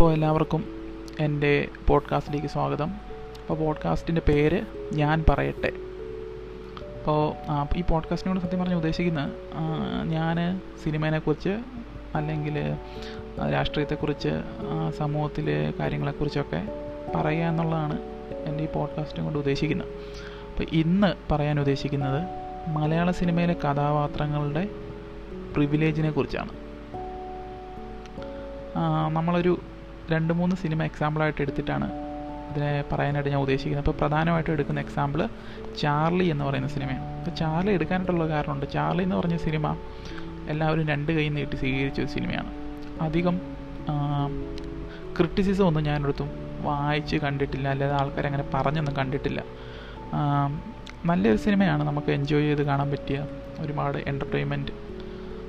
അപ്പോൾ എല്ലാവർക്കും എന്റെ പോഡ്കാസ്റ്റിലേക്ക് സ്വാഗതം. അപ്പോൾ പോഡ്കാസ്റ്റിന്റെ പേര് ഞാൻ പറയട്ടെ. അപ്പോൾ ഈ പോഡ്കാസ്റ്റിനോട് സത്യം പറഞ്ഞ് ഉദ്ദേശിക്കുന്നത് ഞാൻ സിനിമേനെക്കുറിച്ച് അല്ലെങ്കിൽ രാഷ്ട്രീയത്തെക്കുറിച്ച് സമൂഹത്തിലെ കാര്യങ്ങളെക്കുറിച്ചൊക്കെ പറയുക എന്നുള്ളതാണ് എന്റെ ഈ പോഡ്കാസ്റ്റിനെ കൊണ്ട് ഉദ്ദേശിക്കുന്നത്. അപ്പോൾ ഇന്ന് പറയാൻ ഉദ്ദേശിക്കുന്നത് മലയാള സിനിമയിലെ കഥാപാത്രങ്ങളുടെ പ്രിവിലേജിനെ കുറിച്ചാണ്. നമ്മളൊരു രണ്ട് മൂന്ന് സിനിമ എക്സാമ്പിളായിട്ട് എടുത്തിട്ടാണ് ഇതിനെ പറയാനായിട്ട് ഞാൻ ഉദ്ദേശിക്കുന്നത്. അപ്പോൾ പ്രധാനമായിട്ടും എടുക്കുന്ന എക്സാമ്പിൾ ചാർലി എന്ന് പറയുന്ന സിനിമയാണ്. അപ്പോൾ ചാർലി എടുക്കാനായിട്ടുള്ള കാരണമുണ്ട്. ചാർലി എന്ന് പറഞ്ഞ സിനിമ എല്ലാവരും രണ്ട് കൈ നീട്ടി സ്വീകരിച്ച ഒരു സിനിമയാണ്. അധികം ക്രിറ്റിസിസം ഒന്നും ഞാനൊരിടത്തും വായിച്ച് കണ്ടിട്ടില്ല. അല്ലാതെ ആൾക്കാരങ്ങനെ പറഞ്ഞൊന്നും കണ്ടിട്ടില്ല. നല്ലൊരു സിനിമയാണ്. നമുക്ക് എൻജോയ് ചെയ്ത് കാണാൻ പറ്റിയ ഒരുപാട് എന്റർടൈൻമെന്റ്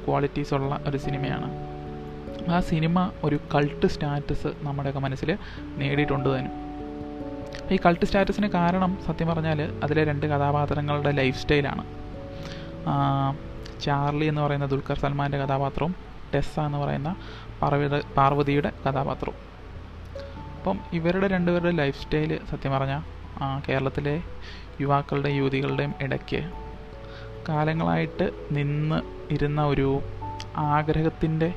ക്വാളിറ്റീസ് ഉള്ള ഒരു സിനിമയാണ്. ആ സിനിമ ഒരു കൾട്ട് സ്റ്റാറ്റസ് നമ്മുടെയൊക്കെ മനസ്സിൽ നേടിയിട്ടുണ്ട് തന്നെ. ഈ കൾട്ട് സ്റ്റാറ്റസിന് കാരണം സത്യം പറഞ്ഞാൽ അതിലെ രണ്ട് കഥാപാത്രങ്ങളുടെ ലൈഫ് സ്റ്റൈലാണ് ചാർലി എന്ന് പറയുന്ന ദുൽഖർ സൽമാന്റെ കഥാപാത്രവും ടെസ്സ എന്ന് പറയുന്ന പാർവതി പാർവതിയുടെ കഥാപാത്രവും. അപ്പം ഇവരുടെ രണ്ടുപേരുടെ ലൈഫ് സ്റ്റൈൽ സത്യം പറഞ്ഞാൽ കേരളത്തിലെ യുവാക്കളുടെയും യുവതികളുടെയും ഇടയ്ക്ക് കാലങ്ങളായിട്ട് നിന്ന് ഇരുന്ന ഒരു ആഗ്രഹത്തിന്റെ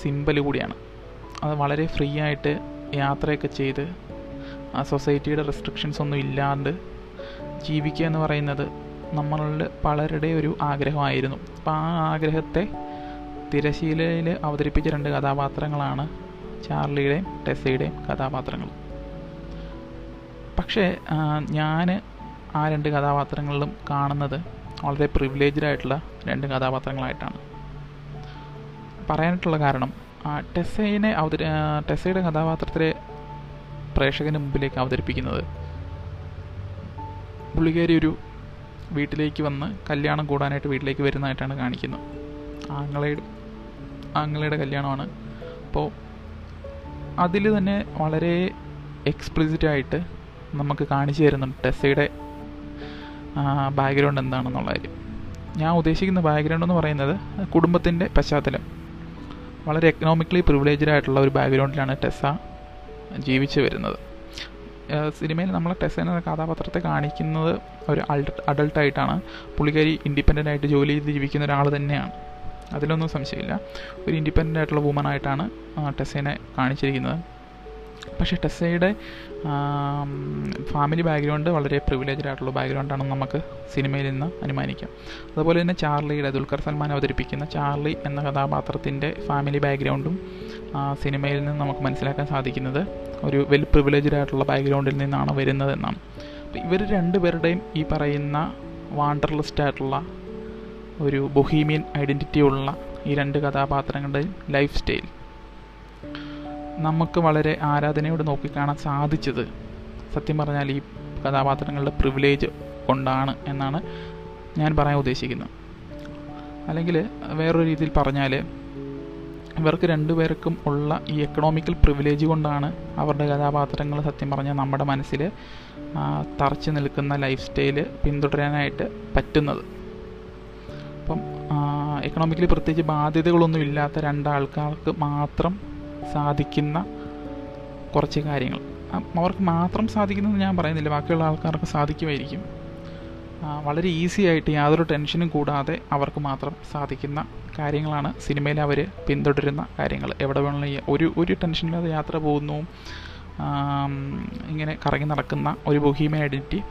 സിമ്പൽ കൂടിയാണ്. അത് വളരെ ഫ്രീ ആയിട്ട് യാത്രയൊക്കെ ചെയ്ത് ആ സൊസൈറ്റിയുടെ റെസ്ട്രിക്ഷൻസ് ഒന്നും ഇല്ലാണ്ട് ജീവിക്കുക എന്ന് പറയുന്നത് നമ്മളുടെ പലരുടെ ഒരു ആഗ്രഹമായിരുന്നു. അപ്പോൾ ആ ആഗ്രഹത്തെ തിരശീലയിൽ അവതരിപ്പിച്ച രണ്ട് കഥാപാത്രങ്ങളാണ് ചാർലിയുടെയും ടെസയുടെയും കഥാപാത്രങ്ങൾ. പക്ഷേ ഞാൻ ആ രണ്ട് കഥാപാത്രങ്ങളിലും കാണുന്നത് വളരെ പ്രിവിലേജ്ഡ് ആയിട്ടുള്ള രണ്ട് കഥാപാത്രങ്ങളായിട്ടാണ്. പറയാനായിട്ടുള്ള കാരണം ടെസ്സയിനെ അവതരി ടെസ്സയുടെ കഥാപാത്രത്തിലെ പ്രേക്ഷകന് മുമ്പിലേക്ക് അവതരിപ്പിക്കുന്നത്. പുള്ളിക്കാരി ഒരു വീട്ടിലേക്ക് വന്ന് കല്യാണം കൂടാനായിട്ട് വീട്ടിലേക്ക് വരുന്നതായിട്ടാണ് കാണിക്കുന്നത്. ആങ്ങളയുടെ ആങ്ങളയുടെ കല്യാണമാണ്. അപ്പോൾ അതിൽ തന്നെ വളരെ എക്സ്പ്ലിസിറ്റായിട്ട് നമുക്ക് കാണിച്ചു തരുന്നുണ്ട് ടെസ്സയുടെ ബാക്ക്ഗ്രൗണ്ട് എന്താണെന്നുള്ള കാര്യം. ഞാൻ ഉദ്ദേശിക്കുന്ന ബാക്ക്ഗ്രൗണ്ട് എന്ന് പറയുന്നത് കുടുംബത്തിന്റെ പശ്ചാത്തലം. വളരെ എക്കണോമിക്കലി പ്രിവിലേജ്ഡ് ആയിട്ടുള്ള ഒരു ബാക്ക്ഗ്രൗണ്ടിലാണ് ടെസ ജീവിച്ചു വരുന്നത്. സിനിമയിൽ നമ്മൾ ടെസ്സ എന്ന കഥാപാത്രത്തെ കാണിക്കുന്നത് ഒരു അഡൾട്ടായിട്ടാണ് പുള്ളിക്കാരി ഇൻഡിപെൻഡന്റ് ആയിട്ട് ജോലി ചെയ്ത് ജീവിക്കുന്ന ഒരാൾ തന്നെയാണ്. അതിലൊന്നും സംശയമില്ല. ഒരു ഇൻഡിപെൻഡന്റ് ആയിട്ടുള്ള വുമൺ ആയിട്ടാണ് ടെസ്സേനെ കാണിച്ചിരിക്കുന്നത്. പക്ഷേ ടെസ്സയുടെ ഫാമിലി ബാക്ക്ഗ്രൗണ്ട് വളരെ പ്രിവിലേജ്ഡ് ആയിട്ടുള്ള ബാക്ക്ഗ്രൗണ്ടാണെന്ന് നമുക്ക് സിനിമയിൽ നിന്ന് അനുമാനിക്കാം. അതുപോലെ തന്നെ ചാർലിയുടെ ദുൽഖർ സൽമാൻ അവതരിപ്പിക്കുന്ന ചാർലി എന്ന കഥാപാത്രത്തിന്റെ ഫാമിലി ബാക്ക്ഗ്രൗണ്ടും സിനിമയിൽ നിന്ന് നമുക്ക് മനസ്സിലാക്കാൻ സാധിക്കുന്നത് ഒരു വെൽ പ്രിവിലേജ്ഡ് ആയിട്ടുള്ള ബാക്ക്ഗ്രൗണ്ടിൽ നിന്നാണ് വരുന്നതെന്നാണ്. ഇവർ രണ്ടുപേരുടെയും ഈ പറയുന്ന വാണ്ടർലിസ്റ്റ് ആയിട്ടുള്ള ഒരു ബൊഹീമിയൻ ഐഡന്റിറ്റി ഉള്ള ഈ രണ്ട് കഥാപാത്രങ്ങളുടെയും ലൈഫ് സ്റ്റൈൽ നമുക്ക് വളരെ ആരാധനയോട് നോക്കിക്കാണാൻ സാധിച്ചത്. സത്യം പറഞ്ഞാൽ ഈ കഥാപാത്രങ്ങളുടെ പ്രിവിലേജ് കൊണ്ടാണ് എന്നാണ് ഞാൻ പറയാൻ ഉദ്ദേശിക്കുന്നത്. അല്ലെങ്കിൽ വേറൊരു രീതിയിൽ പറഞ്ഞാൽ ഇവർക്ക് രണ്ടുപേർക്കും ഉള്ള ഈ എക്കണോമിക്കൽ പ്രിവിലേജ് കൊണ്ടാണ് അവരുടെ കഥാപാത്രങ്ങൾ സത്യം പറഞ്ഞാൽ നമ്മുടെ മനസ്സിൽ തറച്ചു നിൽക്കുന്ന ലൈഫ് സ്റ്റൈൽ പിന്തുടരാനായിട്ട് പറ്റുന്നത്. അപ്പം എക്കണോമിക്കലി പ്രത്യേകിച്ച് ബാധ്യതകളൊന്നും ഇല്ലാത്ത രണ്ടാൾക്കാർക്ക് മാത്രം സാധിക്കുന്ന കുറച്ച് കാര്യങ്ങൾ. അവർക്ക് മാത്രം സാധിക്കുന്നതെന്ന് ഞാൻ പറയുന്നില്ല. ബാക്കിയുള്ള ആൾക്കാർക്ക് സാധിക്കുമായിരിക്കും. വളരെ ഈസി ആയിട്ട് യാതൊരു ടെൻഷനും കൂടാതെ അവർക്ക് മാത്രം സാധിക്കുന്ന കാര്യങ്ങളാണ് സിനിമയിൽ അവർ പിന്തുടരുന്ന കാര്യങ്ങൾ. എവിടെ വേണമെങ്കിലും ഒരു ഒരു ടെൻഷനില്ലാതെ യാത്ര പോകുന്നു. ഇങ്ങനെ കറങ്ങി നടക്കുന്ന ഒരു ബൊഹീമിയൻ ഐഡന്റിറ്റി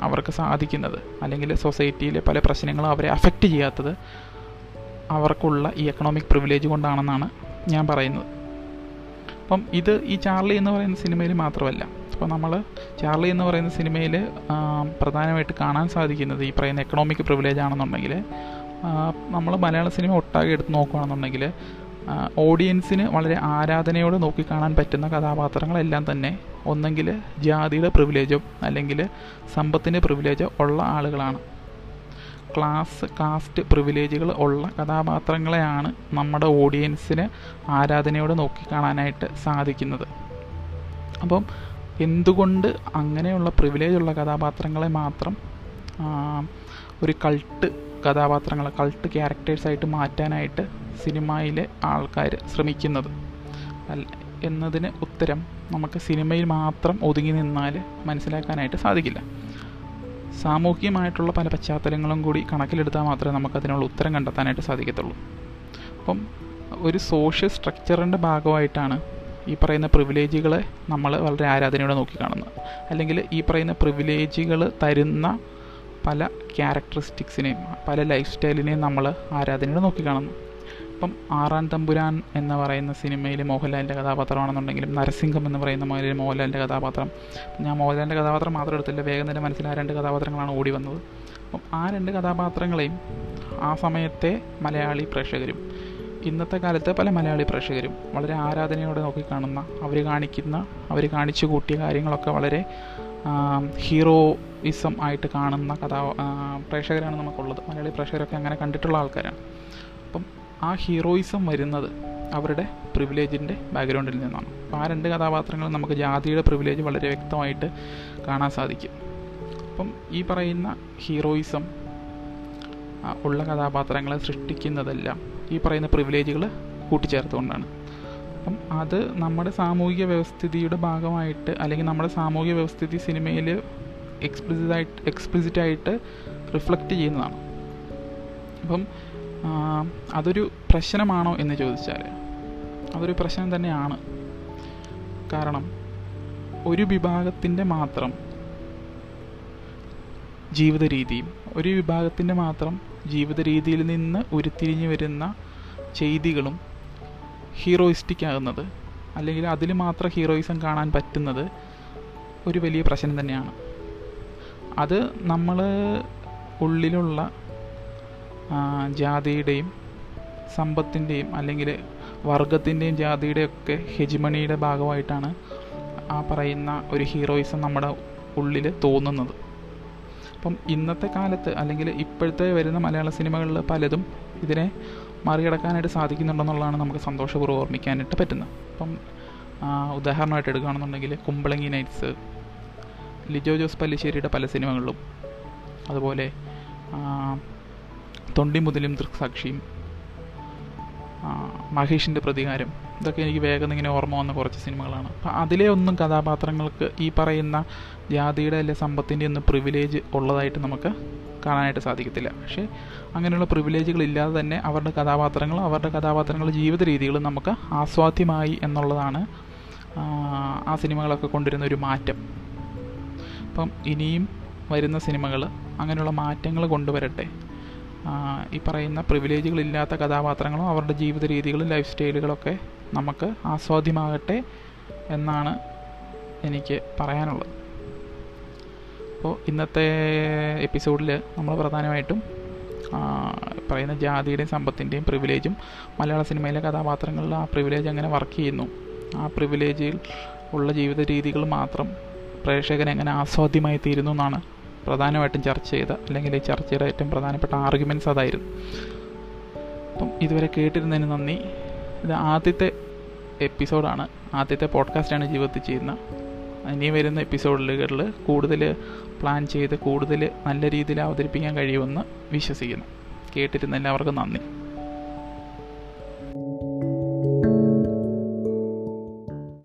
അവർക്ക് സാധിക്കുന്നത്. അല്ലെങ്കിൽ സൊസൈറ്റിയിലെ പല പ്രശ്നങ്ങളും അവരെ അഫക്റ്റ് ചെയ്യാത്തത് അവർക്കുള്ള ഈ എക്കണോമിക് പ്രിവിലേജ് കൊണ്ടാണെന്നാണ് ഞാൻ പറയുന്നത്. അപ്പം ഇത് ഈ ചാർലി എന്ന് പറയുന്ന സിനിമയിൽ മാത്രമല്ല. അപ്പോൾ നമ്മൾ ചാർലി എന്ന് പറയുന്ന സിനിമയിൽ പ്രധാനമായിട്ട് കാണാൻ സാധിക്കുന്നത് ഈ പറയുന്ന എക്കണോമിക് പ്രിവിലേജ് ആണെന്നുണ്ടെങ്കിൽ നമ്മൾ മലയാള സിനിമ ഒട്ടാകെ എടുത്ത് നോക്കുകയാണെന്നുണ്ടെങ്കിൽ ഓഡിയൻസിന് വളരെ ആരാധനയോടെ നോക്കിക്കാണാൻ പറ്റുന്ന കഥാപാത്രങ്ങളെല്ലാം തന്നെ ഒന്നെങ്കിൽ ജാതിയുടെ പ്രിവിലേജോ അല്ലെങ്കിൽ സമ്പത്തിന്റെ പ്രിവിലേജോ ഉള്ള ആളുകളാണ്. ക്ലാസ് കാസ്റ്റ് പ്രിവിലേജുകൾ ഉള്ള കഥാപാത്രങ്ങളെയാണ് നമ്മുടെ ഓഡിയൻസിന് ആരാധനയോടെ നോക്കിക്കാണാനായിട്ട് സാധിക്കുന്നത്. അപ്പം എന്തുകൊണ്ട് അങ്ങനെയുള്ള പ്രിവിലേജ് ഉള്ള കഥാപാത്രങ്ങളെ മാത്രം ഒരു കൾട്ട് കഥാപാത്രങ്ങൾ കൾട്ട് ക്യാരക്ടേഴ്സായിട്ട് മാറ്റാനായിട്ട് സിനിമയിലെ ആൾക്കാർ ശ്രമിക്കുന്നത്? എന്നതിന് ഉത്തരം നമുക്ക് സിനിമയിൽ മാത്രം ഒതുങ്ങി നിന്നാൽ മനസ്സിലാക്കാനായിട്ട് സാധിക്കില്ല. സാമൂഹികമായിട്ടുള്ള പല പശ്ചാത്തലങ്ങളും കൂടി കണക്കിലെടുത്താൽ മാത്രമേ നമുക്കതിനുള്ള ഉത്തരം കണ്ടെത്താനായിട്ട് സാധിക്കത്തുള്ളൂ. അപ്പം ഒരു സോഷ്യൽ സ്ട്രക്ചറിന്റെ ഭാഗമായിട്ടാണ് ഈ പറയുന്ന പ്രിവിലേജുകളെ നമ്മൾ വളരെ ആരാധനയോടെ നോക്കിക്കാണുന്നത്. അല്ലെങ്കിൽ ഈ പറയുന്ന പ്രിവിലേജുകൾ തരുന്ന പല ക്യാരക്ടറിസ്റ്റിക്സിനെയും പല ലൈഫ് സ്റ്റൈലിനെയും നമ്മൾ ആരാധനയോടെ നോക്കിക്കാണുന്നു. ഇപ്പം ആറാം തമ്പുരാൻ എന്ന് പറയുന്ന സിനിമയിൽ മോഹൻലാലിന്റെ കഥാപാത്രമാണെന്നുണ്ടെങ്കിലും നരസിംഹം എന്ന് പറയുന്ന മോഹൻലാൽ മോഹൻലാലിന്റെ കഥാപാത്രം. ഞാൻ മോഹൻലാലിന്റെ കഥാപാത്രം മാത്രം എടുത്തില്ല വേഗം തന്നെ മനസ്സിൽ ആ രണ്ട് കഥാപാത്രങ്ങളാണ് ഓടി വന്നത്. അപ്പം ആ രണ്ട് കഥാപാത്രങ്ങളെയും ആ സമയത്തെ മലയാളി പ്രേക്ഷകരും ഇന്നത്തെ കാലത്ത് പല മലയാളി പ്രേക്ഷകരും വളരെ ആരാധനയോടെ നോക്കിക്കാണുന്ന അവർ കാണിക്കുന്ന അവർ കാണിച്ചു കൂട്ടിയ കാര്യങ്ങളൊക്കെ വളരെ ഹീറോയിസം ആയിട്ട് കാണുന്ന കഥാ പ്രേക്ഷകരാണ് നമുക്കുള്ളത്. മലയാളി പ്രേക്ഷകരൊക്കെ അങ്ങനെ കണ്ടിട്ടുള്ള ആൾക്കാരാണ്. ആ ഹീറോയിസം വരുന്നത് അവരുടെ പ്രിവിലേജിന്റെ ബാക്ക്ഗ്രൗണ്ടിൽ നിന്നാണ്. അപ്പോൾ ആ രണ്ട് കഥാപാത്രങ്ങളും നമുക്ക് ജാതിയുടെ പ്രിവിലേജ് വളരെ വ്യക്തമായിട്ട് കാണാൻ സാധിക്കും. അപ്പം ഈ പറയുന്ന ഹീറോയിസം ഉള്ള കഥാപാത്രങ്ങളെ സൃഷ്ടിക്കുന്നതെല്ലാം ഈ പറയുന്ന പ്രിവിലേജുകൾ കൂട്ടിച്ചേർത്തുകൊണ്ടാണ്. അപ്പം അത് നമ്മുടെ സാമൂഹിക വ്യവസ്ഥിതിയുടെ ഭാഗമായിട്ട് അല്ലെങ്കിൽ നമ്മുടെ സാമൂഹിക വ്യവസ്ഥിതി സിനിമയിൽ എക്സ്പ്ലിസിറ്റായിട്ട് എക്സ്പ്ലിസിറ്റായിട്ട് റിഫ്ലക്റ്റ് ചെയ്യുന്നതാണ്. അപ്പം അതൊരു പ്രശ്നമാണോ എന്ന് ചോദിച്ചാൽ അതൊരു പ്രശ്നം തന്നെയാണ്. കാരണം ഒരു വിഭാഗത്തിന്റെ മാത്രം ജീവിത രീതിയും ഒരു വിഭാഗത്തിന്റെ മാത്രം ജീവിത രീതിയിൽ നിന്ന് ഉരുത്തിരിഞ്ഞു വരുന്ന ചെയ്തികളും ഹീറോയിസ്റ്റിക് ആകുന്നത് അല്ലെങ്കിൽ അതിൽ മാത്രം ഹീറോയിസം കാണാൻ പറ്റുന്നത് ഒരു വലിയ പ്രശ്നം തന്നെയാണ്. അത് നമ്മൾ ഉള്ളിലുള്ള ജാതിയുടെയും സമ്പത്തിന്റെയും അല്ലെങ്കിൽ വർഗത്തിന്റെയും ജാതിയുടെയും ഒക്കെ ഹെജിമണിയുടെ ഭാഗമായിട്ടാണ് ആ പറയുന്ന ഒരു ഹീറോയിസം നമ്മുടെ ഉള്ളിൽ തോന്നുന്നത്. അപ്പം ഇന്നത്തെ കാലത്ത് അല്ലെങ്കിൽ ഇപ്പോഴത്തെ വരുന്ന മലയാള സിനിമകളിൽ പലതും ഇതിനെ മറികടക്കാനായിട്ട് സാധിക്കുന്നുണ്ടെന്നുള്ളതാണ് നമുക്ക് സന്തോഷപൂർവം ഓർമ്മിക്കാനായിട്ട് പറ്റുന്നത്. അപ്പം ഉദാഹരണമായിട്ട് എടുക്കുകയാണെന്നുണ്ടെങ്കിൽ കുമ്പളങ്ങി നൈറ്റ്സ് ലിജോ ജോസ് പല്ലിശ്ശേരിയുടെ പല സിനിമകളിലും. അതുപോലെ തൊണ്ടി മുതലും ദൃക്സാക്ഷിയും മഹേഷിന്റെ പ്രതികാരം. ഇതൊക്കെ എനിക്ക് വേഗം ഇങ്ങനെ ഓർമ്മ വന്ന കുറച്ച് സിനിമകളാണ്. അപ്പം അതിലെ ഒന്നും കഥാപാത്രങ്ങൾക്ക് ഈ പറയുന്ന ജാതിയുടെ അല്ലെ സമ്പത്തിന്റെ ഒന്നും പ്രിവിലേജ് ഉള്ളതായിട്ട് നമുക്ക് കാണാനായിട്ട് സാധിക്കത്തില്ല. പക്ഷേ അങ്ങനെയുള്ള പ്രിവിലേജുകൾ ഇല്ലാതെ തന്നെ അവരുടെ കഥാപാത്രങ്ങൾ അവരുടെ കഥാപാത്രങ്ങളുടെ ജീവിത രീതികൾ നമുക്ക് ആസ്വാദ്യമായി എന്നുള്ളതാണ് ആ സിനിമകളൊക്കെ കൊണ്ടുവരുന്ന ഒരു മാറ്റം. അപ്പം ഇനിയും വരുന്ന സിനിമകൾ അങ്ങനെയുള്ള മാറ്റങ്ങൾ കൊണ്ടുവരട്ടെ. ഈ പറയുന്ന പ്രിവിലേജുകളില്ലാത്ത കഥാപാത്രങ്ങളും അവരുടെ ജീവിത രീതികളും ലൈഫ് സ്റ്റൈലുകളൊക്കെ നമുക്ക് ആസ്വാദ്യമാകട്ടെ എന്നാണ് എനിക്ക് പറയാനുള്ളത്. അപ്പോൾ ഇന്നത്തെ എപ്പിസോഡിൽ നമ്മൾ പ്രധാനമായിട്ടും പറയുന്ന ജാതിയുടെയും സമ്പത്തിന്റെയും പ്രിവിലേജും മലയാള സിനിമയിലെ കഥാപാത്രങ്ങളിൽ ആ പ്രിവിലേജ് എങ്ങനെ വർക്ക് ചെയ്യുന്നു? ആ പ്രിവിലേജിൽ ഉള്ള ജീവിത രീതികൾ മാത്രം പ്രേക്ഷകൻ എങ്ങനെ ആസ്വാദ്യമായി തീരുന്നു എന്നാണ് പ്രധാനമായിട്ടും ചർച്ച ചെയ്ത അല്ലെങ്കിൽ ഈ ചർച്ചയുടെ ഏറ്റവും പ്രധാനപ്പെട്ട ആർഗ്യുമെന്റ്സ് അതായിരുന്നു. അപ്പം ഇതുവരെ കേട്ടിരുന്നതിന് നന്ദി. ഇത് ആദ്യത്തെ എപ്പിസോഡാണ് ആദ്യത്തെ പോഡ്കാസ്റ്റാണ് ജീവിതത്തിൽ ചെയ്യുന്ന. ഇനി വരുന്ന എപ്പിസോഡുകളിൽ കൂടുതൽ പ്ലാൻ ചെയ്ത് കൂടുതൽ നല്ല രീതിയിൽ അവതരിപ്പിക്കാൻ കഴിയുമെന്ന് വിശ്വസിക്കുന്നു. കേട്ടിരുന്ന എല്ലാവർക്കും നന്ദി.